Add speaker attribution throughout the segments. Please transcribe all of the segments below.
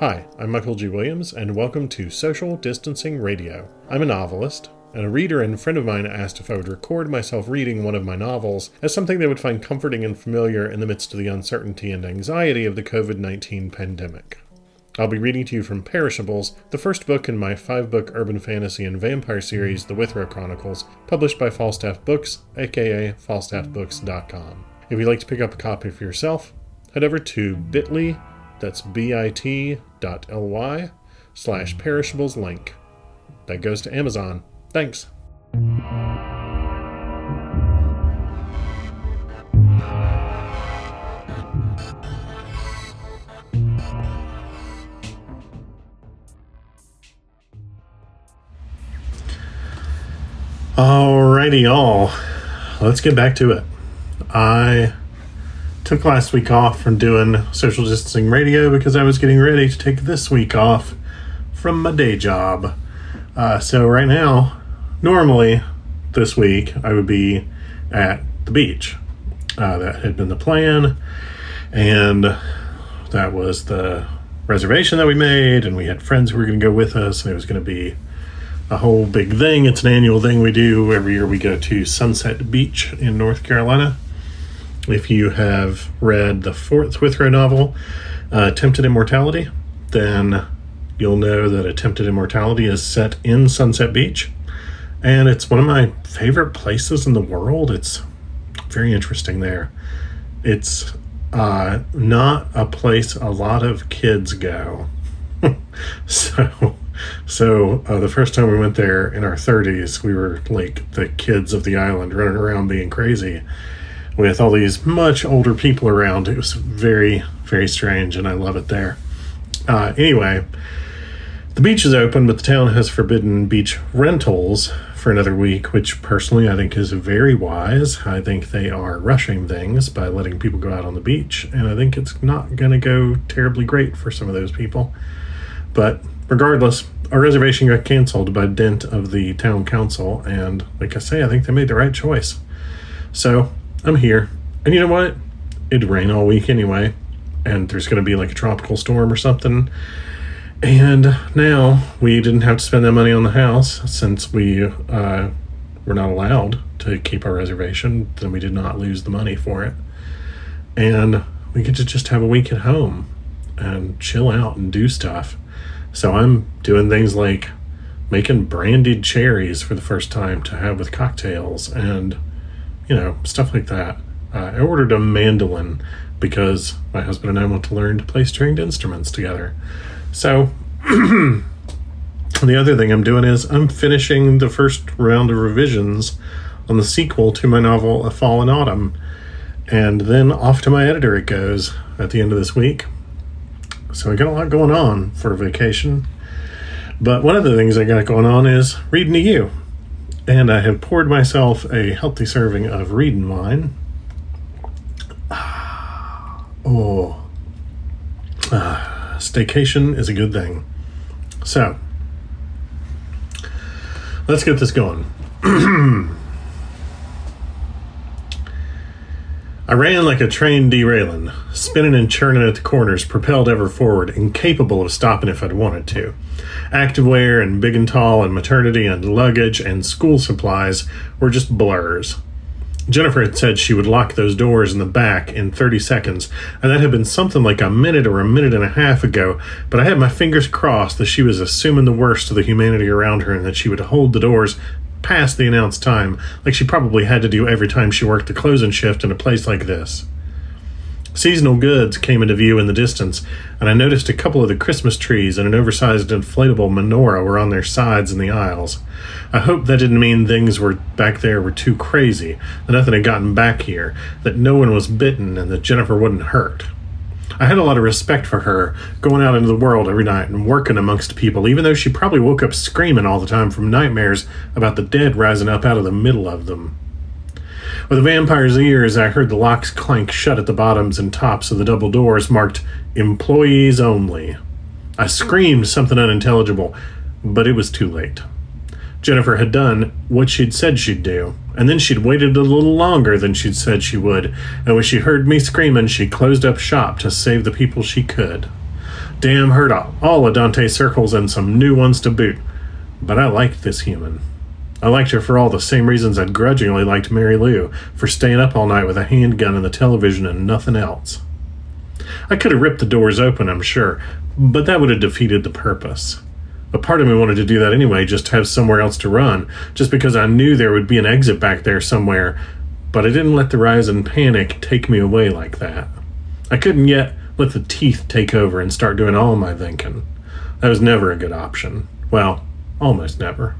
Speaker 1: Hi, I'm Michael G. Williams, and welcome to Social Distancing Radio. I'm a novelist, and a reader and friend of mine asked if I would record myself reading one of my novels as something they would find comforting and familiar in the midst of the uncertainty and anxiety of the COVID 19 pandemic. I'll be reading to you from Perishables, the first book in my five book urban fantasy and vampire series, The Withrow Chronicles, published by Falstaff Books, aka falstaffbooks.com. If you'd like to pick up a copy for yourself, head over to bit.ly that's bit.ly slash perishables link. That goes to Amazon. Thanks. Alrighty, y'all. Let's get back to it. I took last week off from doing social distancing radio because I was getting ready to take this week off from my day job. Uh, so, right now, normally this week, I would be at the beach. Uh, that had been the plan, and that was the reservation that we made, and we had friends who were going to go with us, and it was going to be a whole big thing. It's an annual thing we do every year. We go to Sunset Beach in North Carolina if you have read the fourth Withrow novel, uh, Attempted Immortality, then you'll know that Attempted Immortality is set in Sunset Beach. And it's one of my favorite places in the world. It's very interesting there. It's uh, not a place a lot of kids go. so, so uh, the first time we went there in our 30s, we were like the kids of the island running around being crazy with all these much older people around. It was very, very strange, and I love it there. Uh, anyway, the beach is open, but the town has forbidden beach rentals for another week, which personally I think is very wise. I think they are rushing things by letting people go out on the beach, and I think it's not going to go terribly great for some of those people. But regardless, our reservation got canceled by dint of the town council, and like I say, I think they made the right choice. So I'm here. And you know what? It'd rain all week anyway. And there's going to be like a tropical storm or something. And now we didn't have to spend that money on the house since we uh, were not allowed to keep our reservation. Then we did not lose the money for it. And we get to just have a week at home and chill out and do stuff. So I'm doing things like making brandied cherries for the first time to have with cocktails and you know, stuff like that. Uh, I ordered a mandolin because my husband and I want to learn to play stringed instruments together. So, the other thing I'm doing is I'm finishing the first round of revisions on the sequel to my novel, A Fall in Autumn. And then off to my editor it goes at the end of this week. So I got a lot going on for a vacation. But one of the things I got going on is reading to you and I have poured myself a healthy serving of Reading wine. Oh, ah, staycation is a good thing. So, let's get this going. I ran like a train derailing, spinning and churning at the corners, propelled ever forward, incapable of stopping if I'd wanted to. Activewear and big and tall and maternity and luggage and school supplies were just blurs. Jennifer had said she would lock those doors in the back in 30 seconds, and that had been something like a minute or a minute and a half ago, but I had my fingers crossed that she was assuming the worst of the humanity around her and that she would hold the doors past the announced time, like she probably had to do every time she worked the closing shift in a place like this. Seasonal goods came into view in the distance, and I noticed a couple of the Christmas trees and an oversized inflatable menorah were on their sides in the aisles. I hoped that didn't mean things were back there were too crazy, that nothing had gotten back here, that no one was bitten, and that Jennifer wouldn't hurt. I had a lot of respect for her going out into the world every night and working amongst people, even though she probably woke up screaming all the time from nightmares about the dead rising up out of the middle of them. With a vampire's ears, I heard the locks clank shut at the bottoms and tops of the double doors marked Employees Only. I screamed something unintelligible, but it was too late. Jennifer had done what she'd said she'd do, and then she'd waited a little longer than she'd said she would, and when she heard me screaming, she closed up shop to save the people she could. Damn heard all of Dante's circles and some new ones to boot, but I liked this human. I liked her for all the same reasons I'd grudgingly liked Mary Lou, for staying up all night with a handgun and the television and nothing else. I could have ripped the doors open, I'm sure, but that would have defeated the purpose. A part of me wanted to do that anyway, just to have somewhere else to run, just because I knew there would be an exit back there somewhere, but I didn't let the rise in panic take me away like that. I couldn't yet let the teeth take over and start doing all my thinking. That was never a good option. Well, almost never.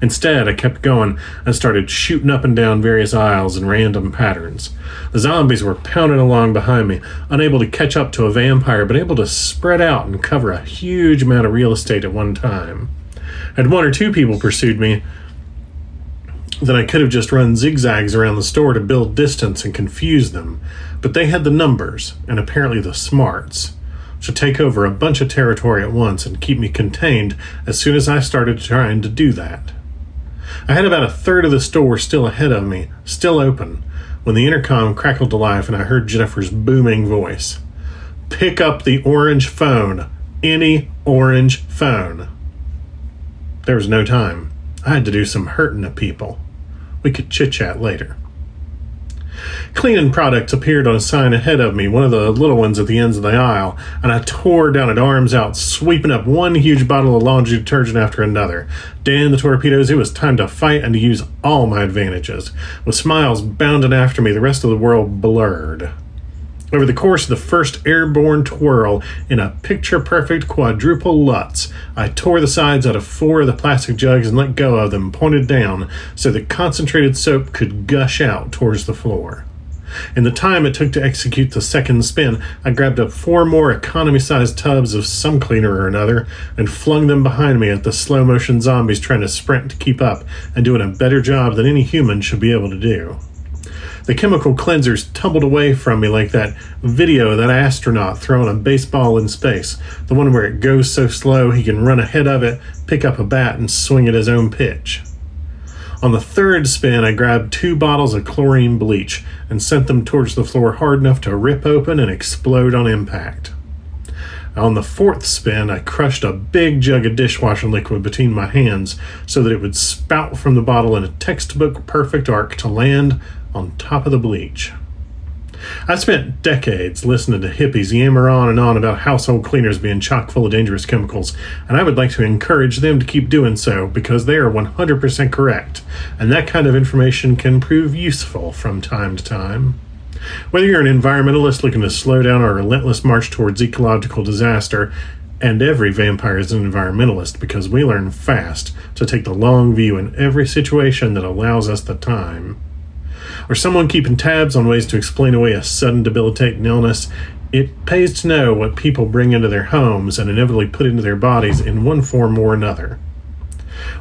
Speaker 1: Instead, I kept going and started shooting up and down various aisles in random patterns. The zombies were pounding along behind me, unable to catch up to a vampire, but able to spread out and cover a huge amount of real estate at one time. Had one or two people pursued me, then I could have just run zigzags around the store to build distance and confuse them, but they had the numbers, and apparently the smarts, to take over a bunch of territory at once and keep me contained as soon as I started trying to do that. I had about a third of the store still ahead of me, still open, when the intercom crackled to life and I heard Jennifer's booming voice. Pick up the orange phone. Any orange phone. There was no time. I had to do some hurting of people. We could chit chat later. Cleaning products appeared on a sign ahead of me, one of the little ones at the ends of the aisle, and I tore down it, arms out, sweeping up one huge bottle of laundry detergent after another. Dan the torpedoes, it was time to fight and to use all my advantages. With smiles bounding after me, the rest of the world blurred. Over the course of the first airborne twirl, in a picture perfect quadruple Lutz, I tore the sides out of four of the plastic jugs and let go of them, pointed down, so that concentrated soap could gush out towards the floor. In the time it took to execute the second spin, I grabbed up four more economy sized tubs of some cleaner or another and flung them behind me at the slow motion zombies trying to sprint to keep up and doing a better job than any human should be able to do. The chemical cleansers tumbled away from me like that video of that astronaut throwing a baseball in space, the one where it goes so slow he can run ahead of it, pick up a bat, and swing at his own pitch. On the third spin, I grabbed two bottles of chlorine bleach and sent them towards the floor hard enough to rip open and explode on impact. On the fourth spin, I crushed a big jug of dishwasher liquid between my hands so that it would spout from the bottle in a textbook perfect arc to land on top of the bleach. I spent decades listening to hippies yammer on and on about household cleaners being chock full of dangerous chemicals, and I would like to encourage them to keep doing so because they are 100% correct, and that kind of information can prove useful from time to time. Whether you're an environmentalist looking to slow down our relentless march towards ecological disaster, and every vampire is an environmentalist because we learn fast to take the long view in every situation that allows us the time or someone keeping tabs on ways to explain away a sudden debilitating illness, it pays to know what people bring into their homes and inevitably put into their bodies in one form or another.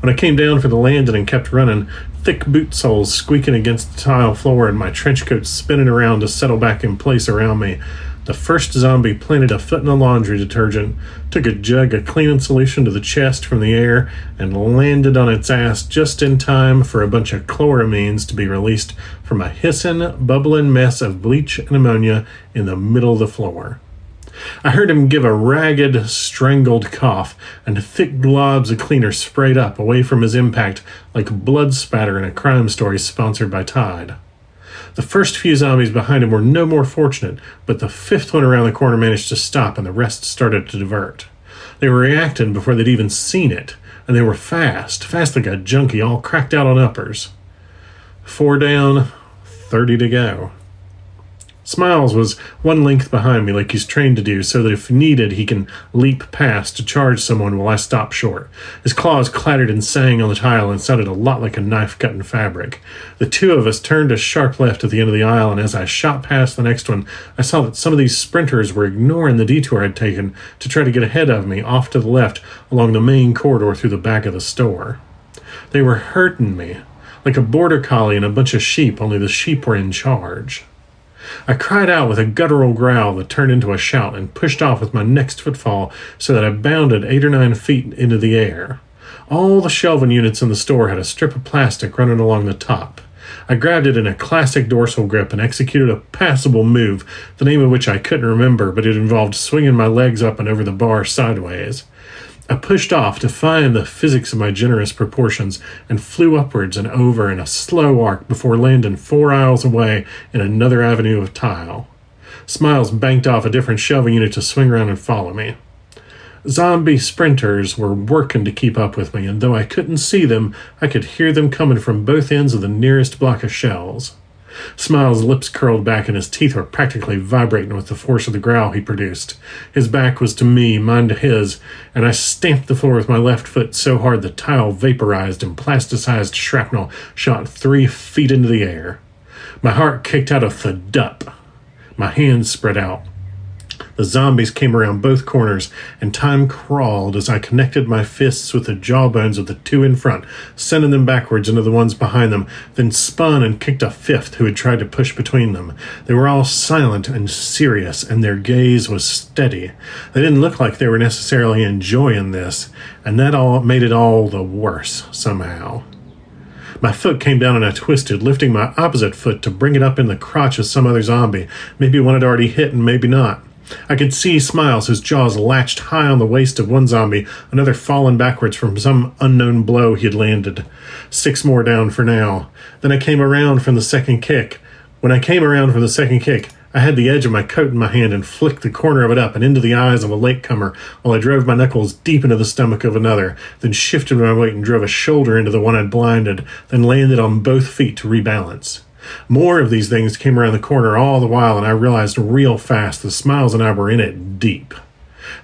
Speaker 1: When I came down for the landing and kept running, thick boot soles squeaking against the tile floor and my trench coat spinning around to settle back in place around me, the first zombie planted a foot in the laundry detergent, took a jug of cleaning solution to the chest from the air, and landed on its ass just in time for a bunch of chloramines to be released from a hissing, bubbling mess of bleach and ammonia in the middle of the floor. I heard him give a ragged, strangled cough, and thick globs of cleaner sprayed up away from his impact like blood spatter in a crime story sponsored by Tide. The first few zombies behind him were no more fortunate, but the fifth one around the corner managed to stop and the rest started to divert. They were reacting before they'd even seen it, and they were fast, fast like a junkie, all cracked out on uppers. Four down, thirty to go. Smiles was one length behind me, like he's trained to do, so that if needed, he can leap past to charge someone while I stop short. His claws clattered and sang on the tile and sounded a lot like a knife cutting fabric. The two of us turned a sharp left at the end of the aisle, and as I shot past the next one, I saw that some of these sprinters were ignoring the detour I'd taken to try to get ahead of me off to the left along the main corridor through the back of the store. They were hurting me, like a border collie and a bunch of sheep, only the sheep were in charge. I cried out with a guttural growl that turned into a shout and pushed off with my next footfall so that I bounded eight or nine feet into the air. All the shelving units in the store had a strip of plastic running along the top. I grabbed it in a classic dorsal grip and executed a passable move, the name of which I couldn't remember, but it involved swinging my legs up and over the bar sideways. I pushed off, defying the physics of my generous proportions, and flew upwards and over in a slow arc before landing four aisles away in another avenue of tile. Smiles banked off a different shelving unit to swing around and follow me. Zombie sprinters were working to keep up with me, and though I couldn't see them, I could hear them coming from both ends of the nearest block of shells. Smiles' lips curled back and his teeth were practically vibrating with the force of the growl he produced. His back was to me, mine to his, and I stamped the floor with my left foot so hard the tile vaporized and plasticized shrapnel shot three feet into the air. My heart kicked out a thud. My hands spread out. The zombies came around both corners, and time crawled as I connected my fists with the jawbones of the two in front, sending them backwards into the ones behind them, then spun and kicked a fifth who had tried to push between them. They were all silent and serious, and their gaze was steady. They didn't look like they were necessarily enjoying this, and that all made it all the worse, somehow. My foot came down and I twisted, lifting my opposite foot to bring it up in the crotch of some other zombie. Maybe one had already hit and maybe not. I could see Smiles, his jaws latched high on the waist of one zombie, another fallen backwards from some unknown blow he had landed. Six more down for now. Then I came around from the second kick. When I came around from the second kick, I had the edge of my coat in my hand and flicked the corner of it up and into the eyes of a latecomer while I drove my knuckles deep into the stomach of another, then shifted my weight and drove a shoulder into the one I'd blinded, then landed on both feet to rebalance. More of these things came around the corner all the while, and I realized real fast the Smiles and I were in it deep.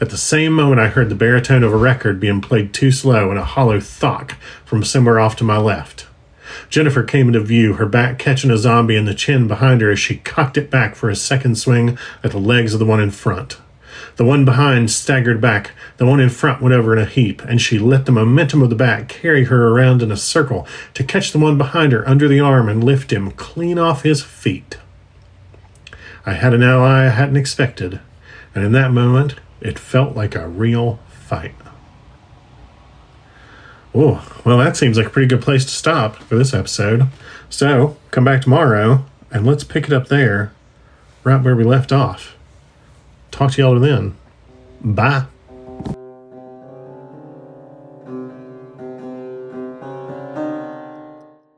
Speaker 1: At the same moment, I heard the baritone of a record being played too slow and a hollow thock from somewhere off to my left. Jennifer came into view, her back catching a zombie in the chin behind her as she cocked it back for a second swing at the legs of the one in front. The one behind staggered back, the one in front went over in a heap, and she let the momentum of the back carry her around in a circle to catch the one behind her under the arm and lift him clean off his feet. I had an ally I hadn't expected, and in that moment it felt like a real fight. Oh, well, that seems like a pretty good place to stop for this episode. So, come back tomorrow and let's pick it up there, right where we left off. Talk to y'all then. Bye.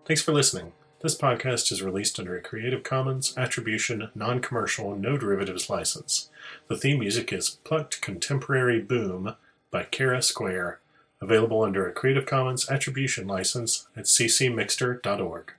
Speaker 1: Thanks for listening. This podcast is released under a Creative Commons Attribution Non Commercial No Derivatives license. The theme music is Plucked Contemporary Boom by Kara Square, available under a Creative Commons Attribution license at ccmixter.org.